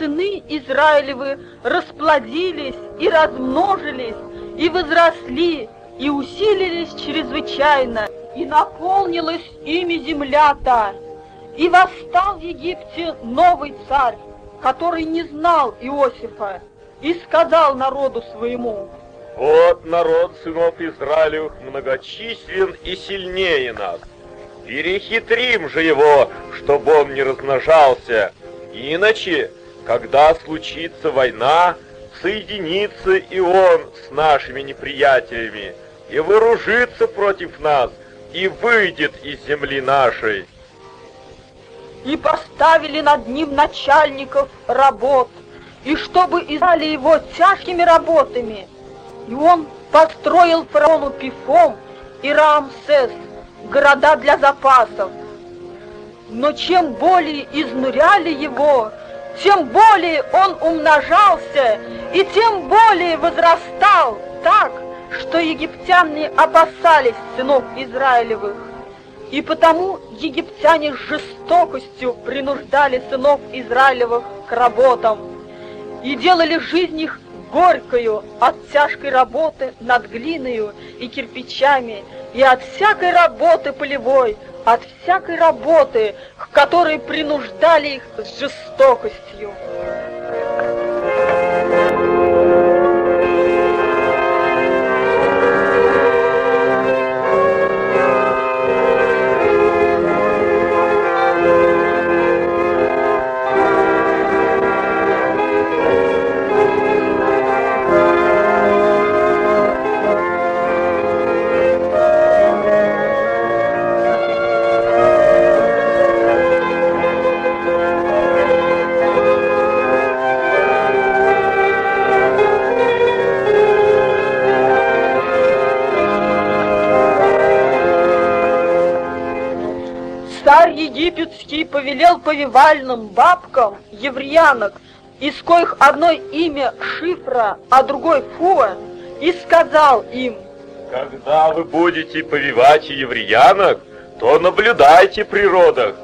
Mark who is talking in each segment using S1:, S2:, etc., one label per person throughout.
S1: сыны Израилевы расплодились и размножились, и возросли, и усилились чрезвычайно, и наполнилась ими земля-то. И восстал в Египте новый царь, который не знал Иосифа, и сказал народу своему,
S2: «Вот народ сынов Израилевых многочислен и сильнее нас. Перехитрим же его, чтобы он не размножался, иначе, когда случится война, соединится и он с нашими неприятелями, и вооружится против нас, и выйдет из земли нашей.
S1: И поставили над ним начальников работ, и чтобы издали его тяжкими работами. И он построил фараону Пифом и Рамсес, города для запасов. Но чем более изнуряли его, тем более он умножался, и тем более возрастал так, что египтяне опасались сынов Израилевых. И потому египтяне с жестокостью принуждали сынов Израилевых к работам и делали жизнь их горькою от тяжкой работы над глиною и кирпичами, и от всякой работы полевой, от всякой работы, к которой принуждали их с жестокостью. Египетский повелел повивальным бабкам, евреянок, из коих одно имя Шифра, а другой Фуа, и сказал им,
S2: Когда вы будете повивать евреянок, то наблюдайте при родах.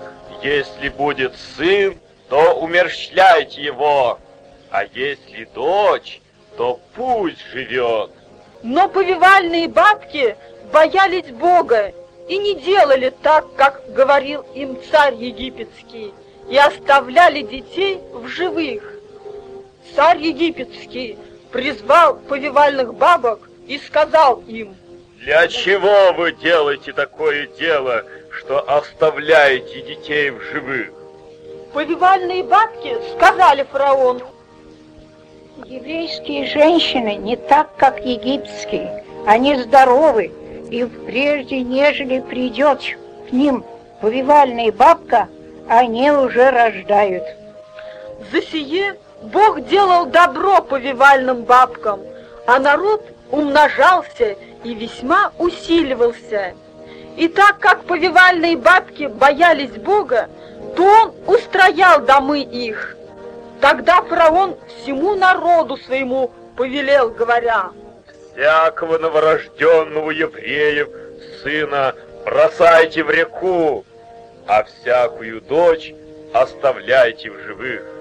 S2: Если будет сын, то умерщвляйте его, а если дочь, то пусть живет.
S1: Но повивальные бабки боялись Бога и не делали так, как говорил им царь египетский, и оставляли детей в живых. Царь египетский призвал повивальных бабок и сказал им,
S2: Для чего вы делаете такое дело, что оставляете детей в живых?
S1: повивальные бабки сказали фараону,
S3: Еврейские женщины не так, как египетские. Они здоровы, и прежде, нежели придет к ним повивальная бабка, они уже рождают.
S1: За сие Бог делал добро повивальным бабкам, а народ умножался и весьма усиливался. И так как повивальные бабки боялись Бога, то он устроял домы их. Тогда фараон всему народу своему повелел, говоря,
S2: Всякого новорожденного евреев сына бросайте в реку, а всякую дочь оставляйте в живых.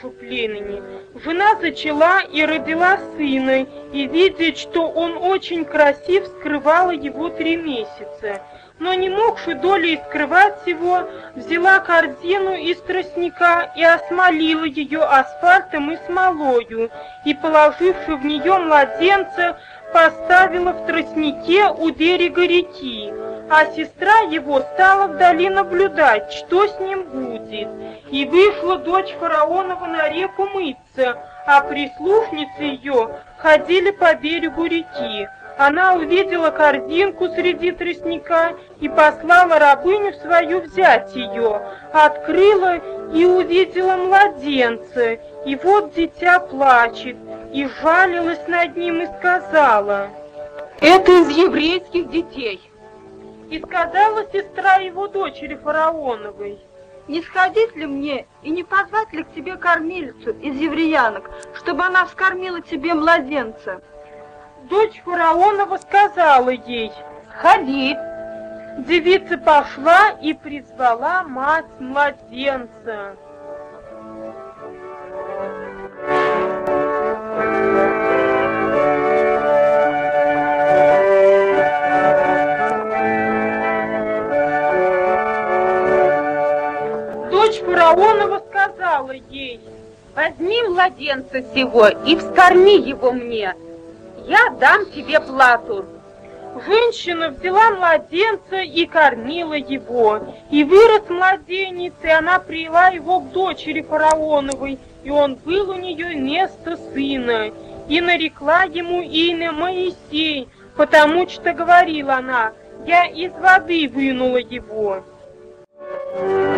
S4: Же племени. Жена зачала и родила сына, и, видя, что он очень красив, скрывала его три месяца. Но не могши долей скрывать его, взяла корзину из тростника и осмолила ее асфальтом и смолою, и, положивши в нее младенца, поставила в тростнике у берега реки. А сестра его стала вдали наблюдать, что с ним будет. И вышла дочь фараонова на реку мыться, а прислушницы ее ходили по берегу реки. Она увидела корзинку среди тростника и послала рабыню свою взять ее. Открыла и увидела младенца, и вот дитя плачет, и жалилась над ним и сказала,
S5: «Это из еврейских детей».
S4: И сказала сестра его дочери фараоновой,
S5: не сходить ли мне и не позвать ли к тебе кормилицу из евреянок, чтобы она вскормила тебе младенца?
S4: Дочь фараонова сказала ей,
S5: ходи.
S4: Девица пошла и призвала мать младенца. Дочь фараонова сказала ей,
S5: возьми младенца сего и вскорми его мне, я дам тебе плату.
S4: Женщина взяла младенца и кормила его. И вырос младенец, и она привела его к дочери фараоновой, и он был у нее вместо сына. И нарекла ему имя Моисей, потому что говорила она, я из воды вынула его. Спустя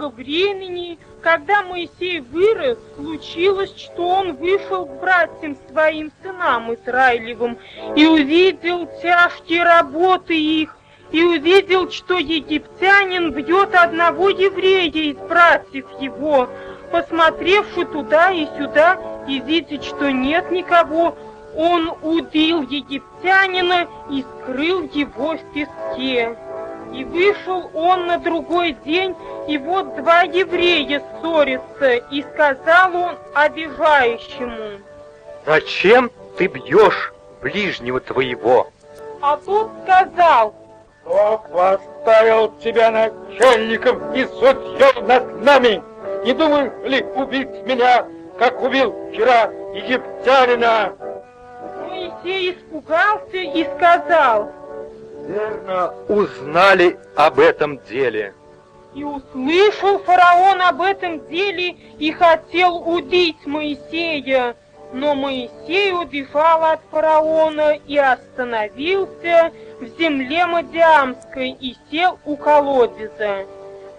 S4: много времени, когда Моисей вырос, случилось, что он вышел к братьям своим сынам Израилевым и увидел тяжкие работы их, и увидел, что египтянин бьет одного еврея из братьев его, посмотревши туда и сюда, и видя, что нет никого, он убил египтянина и скрыл его в песке. И вышел он на другой день, и вот два еврея ссорятся, и сказал он обижающему.
S2: Зачем ты бьешь ближнего твоего?
S4: А тот сказал,
S6: кто поставил тебя начальником и судьей над нами? Не думаешь ли убить меня, как убил вчера египтянина?
S4: Моисей испугался и сказал,
S2: Верно, узнали об этом деле.
S4: И услышал фараон об этом деле и хотел убить Моисея. Но Моисей убежал от фараона и остановился в земле Мадиамской и сел у колодеза.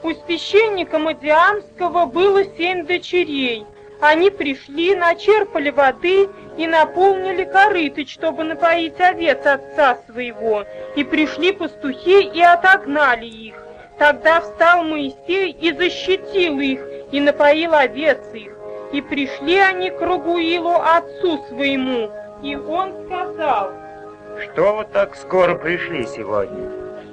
S4: У священника Мадиамского было семь дочерей. Они пришли, начерпали воды и наполнили корыты, чтобы напоить овец отца своего. И пришли пастухи и отогнали их. Тогда встал Моисей и защитил их, и напоил овец их. И пришли они к Ругуилу отцу своему, и он сказал,
S6: Что вы так скоро пришли сегодня?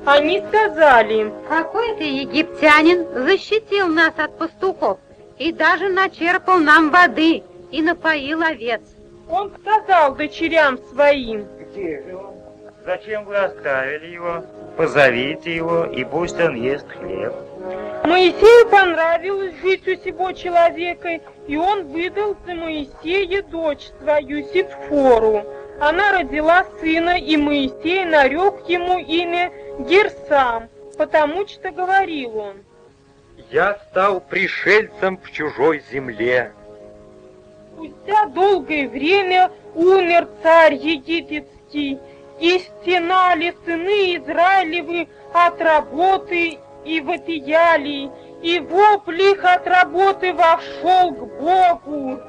S4: Они сказали,
S7: Какой-то египтянин защитил нас от пастухов и даже начерпал нам воды и напоил овец.
S4: Он сказал дочерям своим,
S6: Где же он? Зачем вы оставили его? Позовите его, и пусть он ест хлеб.
S4: Моисею понравилось жить у сего человека, и он выдал за Моисея дочь свою Ситфору. Она родила сына, и Моисей нарек ему имя Герсам, потому что говорил он.
S2: Я стал пришельцем в чужой земле.
S4: Спустя долгое время умер царь египетский, и стенали сыны Израилевы от работы и вопияли, и вопль их от работы вошел к Богу.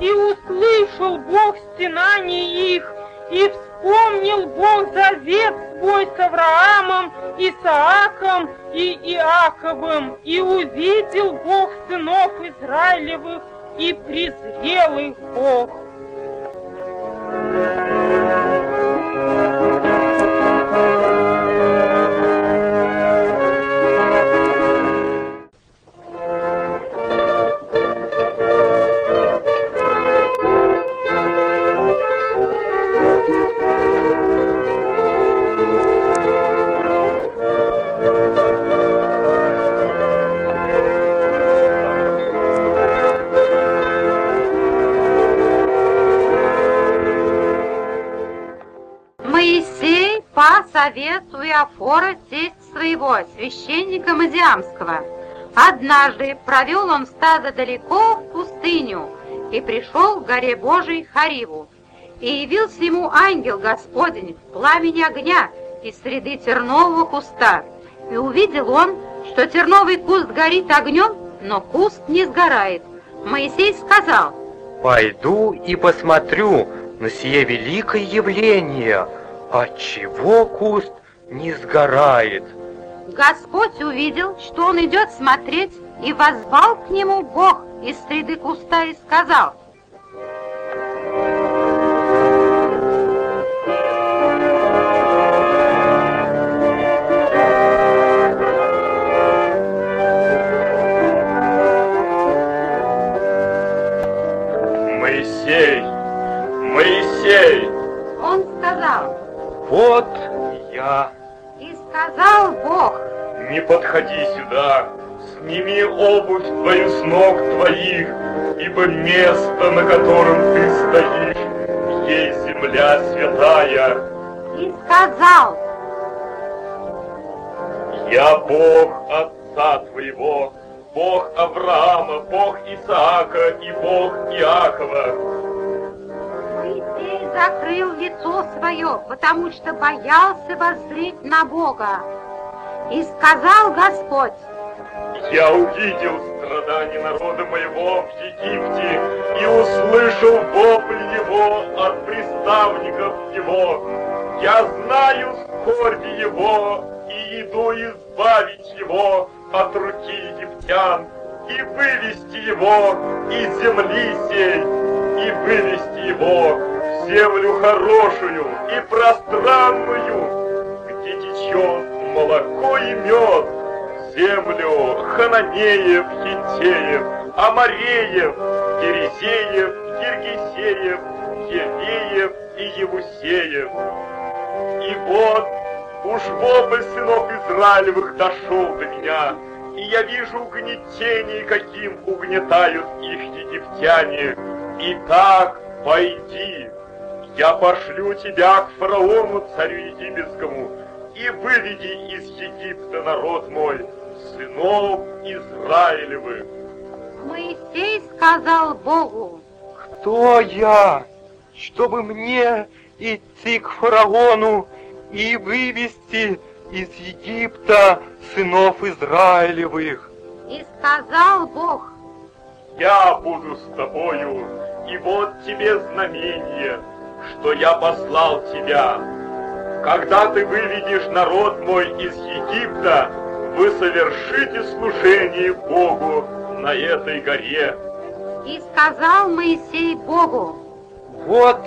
S4: И услышал Бог стенание их, и вспомнил Бог завет свой с Авраамом, Исааком и Иаковым, и увидел Бог сынов Израилевых, и презрел их Бог.
S7: по совету Иофора тесть своего, священника Мадиамского. Однажды провел он стадо далеко в пустыню и пришел к горе Божией Хариву. И явился ему ангел Господень в пламени огня из среды тернового куста. И увидел он, что терновый куст горит огнем, но куст не сгорает. Моисей сказал,
S8: «Пойду и посмотрю на сие великое явление, отчего куст не сгорает».
S7: Господь увидел, что он идет смотреть, и возвал к нему Бог из среды куста и сказал,
S8: Вот я.
S7: и сказал Бог,
S2: не подходи сюда, сними обувь твою с ног твоих, ибо место, на котором ты стоишь, есть земля святая.
S7: и сказал,
S2: Я Бог отца твоего, Бог Авраама, Бог Исаака и Бог Иакова.
S7: Закрыл лицо свое, потому что боялся воззреть на Бога. И сказал Господь,
S2: Я увидел страдания народа моего в Египте и услышал вопль его от приставников его. Я знаю скорби его и иду избавить его от руки египтян и вывести его из земли сей и вывести его землю хорошую и пространную, где течет молоко и мед, землю Хананеев, Хитеев, Амареев, Керезеев, Гергесеев, Евеев и Евусеев. И вот уж вопль сынов Израилевых дошел до меня, и я вижу угнетение, каким угнетают их египтяне. Итак, пойди, я пошлю тебя к фараону, царю египетскому, и выведи из Египта народ мой, сынов Израилевых.
S7: Моисей сказал Богу,
S8: Кто я, чтобы мне идти к фараону и вывести из Египта сынов Израилевых?
S7: и сказал Бог,
S2: Я буду с тобою, и вот тебе знамение, что я послал тебя. Когда ты выведешь народ мой из Египта, вы совершите служение Богу на этой горе.
S7: и сказал Моисей Богу,
S8: Вот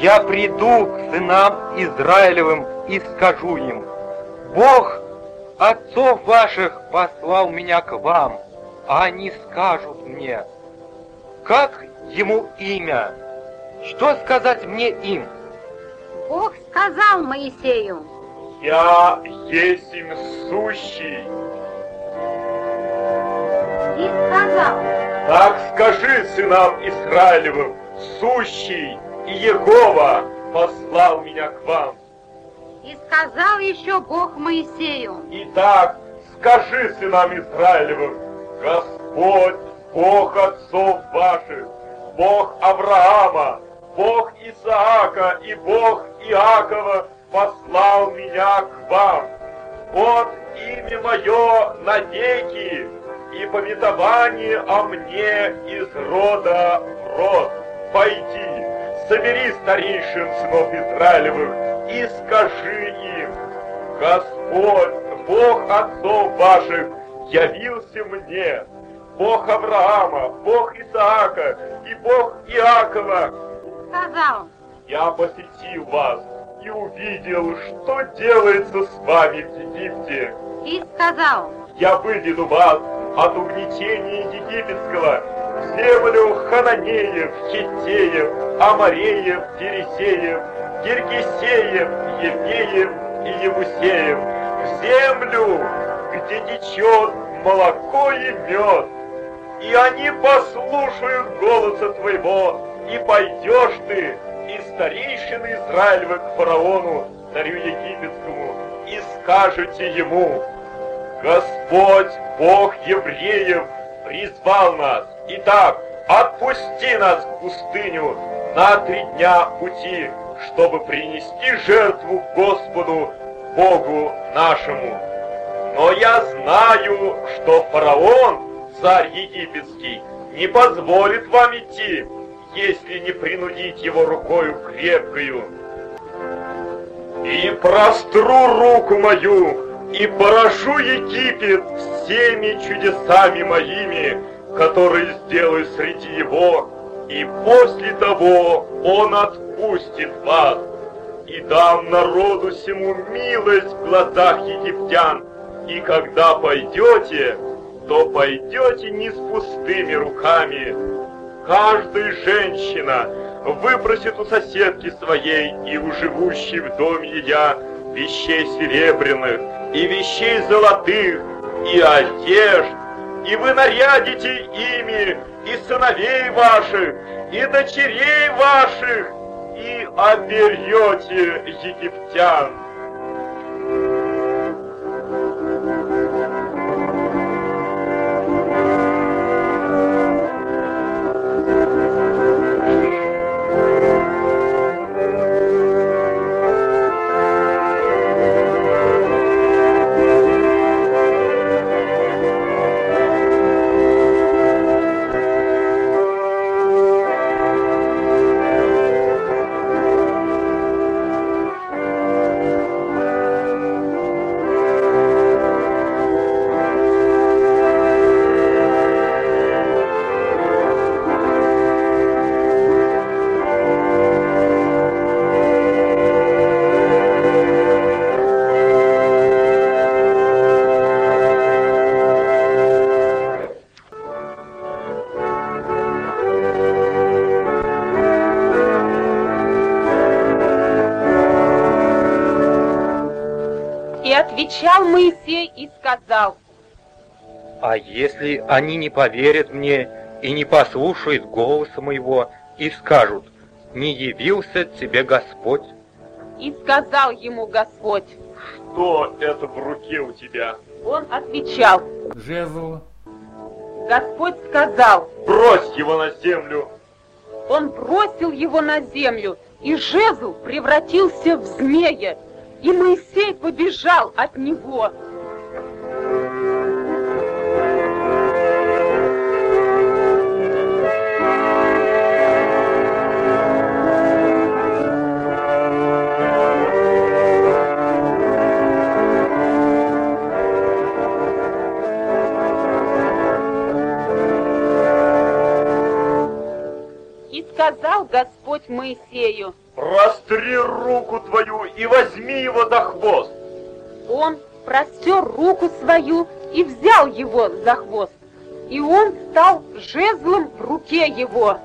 S8: я приду к сынам Израилевым и скажу им, Бог отцов ваших послал меня к вам, а они скажут мне, как ему имя, что сказать мне им?
S7: Бог сказал Моисею,
S2: Я есть им сущий.
S7: и сказал,
S2: Так скажи сынам Израилевым, сущий и Егова послал меня к вам.
S7: и сказал еще Бог Моисею,
S2: Итак, скажи сынам Израилевым, Господь, Бог отцов ваших, Бог Авраама, Бог Исаака и Бог Иакова послал меня к вам. Вот имя мое навеки, и пометование о мне из рода в род. Пойди, собери старейшин сынов Израилевых и скажи им, Господь, Бог отцов ваших, явился мне, Бог Авраама, Бог Исаака и Бог Иакова.
S7: Сказал,
S2: Я посетил вас и увидел, что делается с вами в Египте.
S7: и сказал,
S2: Я выведу вас от угнетения египетского в землю Хананеев, Хиттеев, Амареев, Тересеев, Гергесеев, Евеев и Евусеев, в землю, где течет молоко и мед. И они послушают голоса твоего, и пойдешь ты, и старейшины Израилевы к фараону, царю египетскому, и скажете ему, Господь, Бог евреев, призвал нас. Итак, отпусти нас в пустыню на три дня пути, чтобы принести жертву Господу, Богу нашему. Но я знаю, что фараон, царь египетский, не позволит вам идти, если не принудить его рукою крепкою. И простру руку мою, и поражу Египет всеми чудесами моими, которые сделаю среди его, и после того он отпустит вас, и дам народу всему милость в глазах египтян, и когда пойдете, то пойдете не с пустыми руками. Каждая женщина выпросит у соседки своей и у живущей в доме я вещей серебряных, и вещей золотых, и одежд, и вы нарядите ими и сыновей ваших, и дочерей ваших, и оберете египтян.
S5: Отвечал Моисей и сказал,
S8: А если они не поверят мне и не послушают голоса моего и скажут, не явился тебе Господь?
S5: и сказал ему Господь.
S2: Что это в руке у тебя?
S5: Он отвечал,
S6: Жезл.
S5: Господь сказал,
S2: Брось его на землю.
S5: он бросил его на землю, и жезл превратился в змея, и Моисей побежал от него. Сказал Господь Моисею,
S2: Простри руку твою и возьми его за хвост.
S5: Он простер руку свою и взял его за хвост, и он стал жезлом в руке его.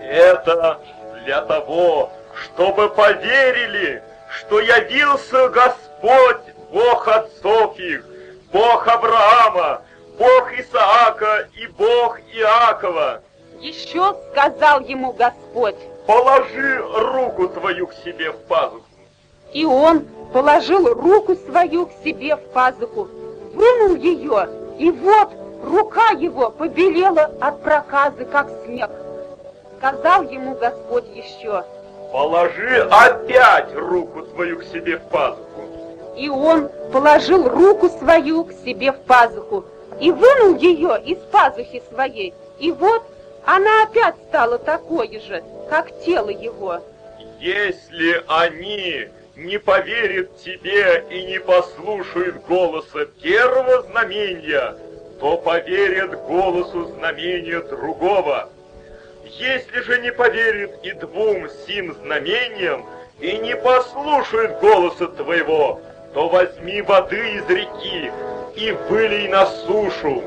S2: Это для того, чтобы поверили, что явился Господь, Бог отцов их, Бог Авраама, Бог Исаака и Бог Иакова.
S5: Еще сказал ему Господь,
S2: Положи руку твою к себе в пазуху.
S5: И он положил руку свою к себе в пазуху, вынул ее, и вот рука его побелела от проказы, как снег. Сказал ему Господь еще,
S2: Положи опять руку твою к себе в пазуху.
S5: и он положил руку свою к себе в пазуху, и вынул ее из пазухи своей, и вот она опять стала такой же, как тело его.
S2: Если они не поверят тебе и не послушают голоса первого знамения, то поверят голосу знамения другого. Если же не поверят и двум сим знамениям, и не послушают голоса твоего, то возьми воды из реки и вылей на сушу,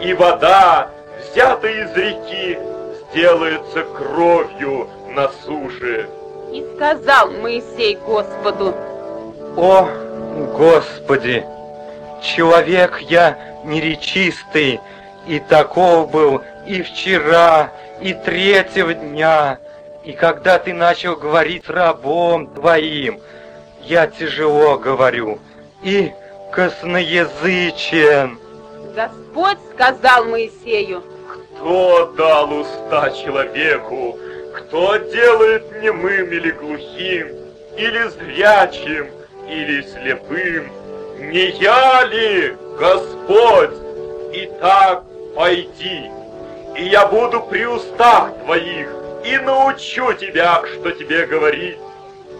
S2: и вода, взятая из реки, сделается кровью на суше.
S5: И сказал Моисей Господу,
S8: О, Господи, человек я неречистый, и таков был и вчера, и третьего дня, и когда ты начал говорить с рабом твоим, я тяжело говорю и косноязычен.
S7: Господь сказал Моисею,
S2: Кто дал уста человеку? Кто делает немым или глухим, или зрячим, или слепым? Не я ли, Господь? Итак, пойди, и я буду при устах твоих, и научу тебя, что тебе говорить.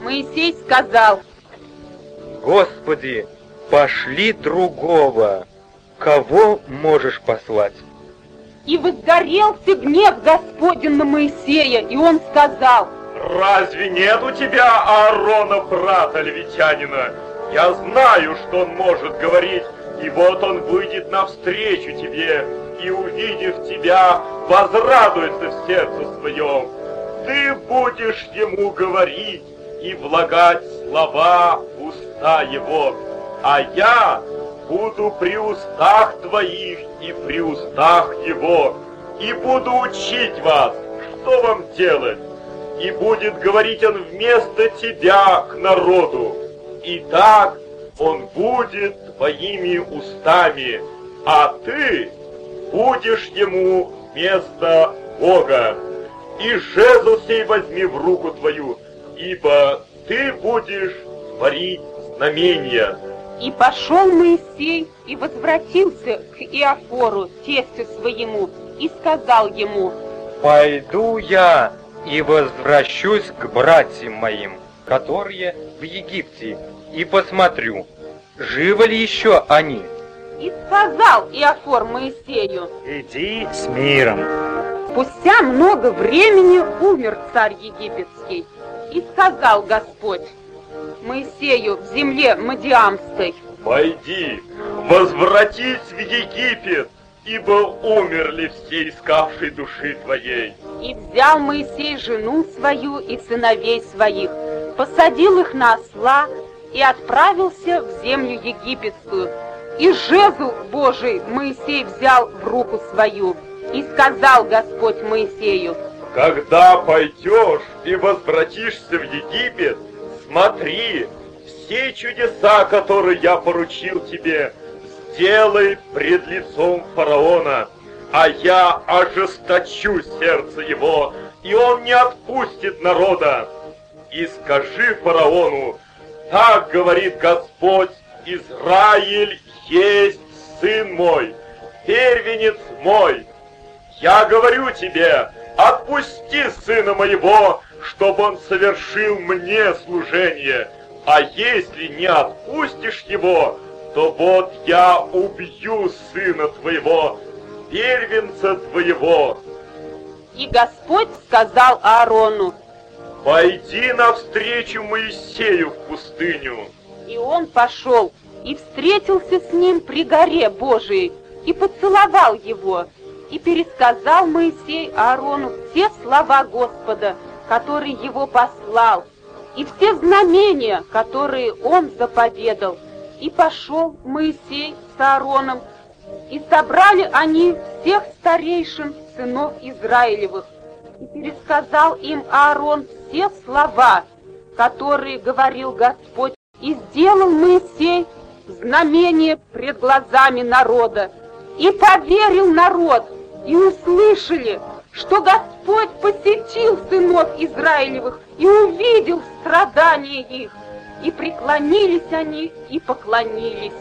S7: Моисей сказал,
S8: Господи, пошли другого. Кого можешь послать?
S5: И возгорелся гнев Господень на Моисея, и он сказал,
S2: Разве нет у тебя Аарона, брата левитянина? Я знаю, что он может говорить, и вот он выйдет навстречу тебе, и, увидев тебя, возрадуется в сердце своем. Ты будешь ему говорить и влагать слова в уста его, а я буду при устах твоих и при устах его, и буду учить вас, что вам делать, и будет говорить он вместо тебя к народу. И так он будет твоими устами, а ты будешь ему вместо Бога. И жезл сей возьми в руку твою, ибо ты будешь творить знамения.
S5: И пошел Моисей и возвратился к Иофору, тестю своему, и сказал ему,
S8: Пойду я и возвращусь к братьям моим, которые в Египте, и посмотрю, живы ли еще они.
S5: и сказал Иофор Моисею,
S6: Иди с миром.
S5: Спустя много времени умер царь египетский, и сказал Господь Моисею в земле Мадиамской,
S2: Пойди, возвратись в Египет, ибо умерли все искавшие души твоей.
S5: И взял Моисей жену свою и сыновей своих, посадил их на осла и отправился в землю египетскую. И жезл Божий Моисей взял в руку свою. И сказал Господь Моисею,
S2: Когда пойдешь и возвратишься в Египет, смотри, все чудеса, которые я поручил тебе, сделай пред лицом фараона, а я ожесточу сердце его, и он не отпустит народа. И скажи фараону, так говорит Господь, Израиль есть сын мой, первенец мой. Я говорю тебе, отпусти сына моего, чтобы он совершил мне служение. А если не отпустишь его, то вот я убью сына твоего, первенца твоего.
S5: и Господь сказал Аарону,
S2: Пойди навстречу Моисею в пустыню.
S5: И он пошел и встретился с ним при горе Божией и поцеловал его. И пересказал Моисей Аарону все слова Господа, который его послал, и все знамения, которые он заповедал. И пошел Моисей с Аароном, и собрали они всех старейшин сынов Израилевых, и пересказал им Аарон все слова, которые говорил Господь, и сделал Моисей знамение пред глазами народа. И поверил народ, и услышали, что Господь посетил сынов Израилевых и увидел страдания их. И преклонились они, и поклонились.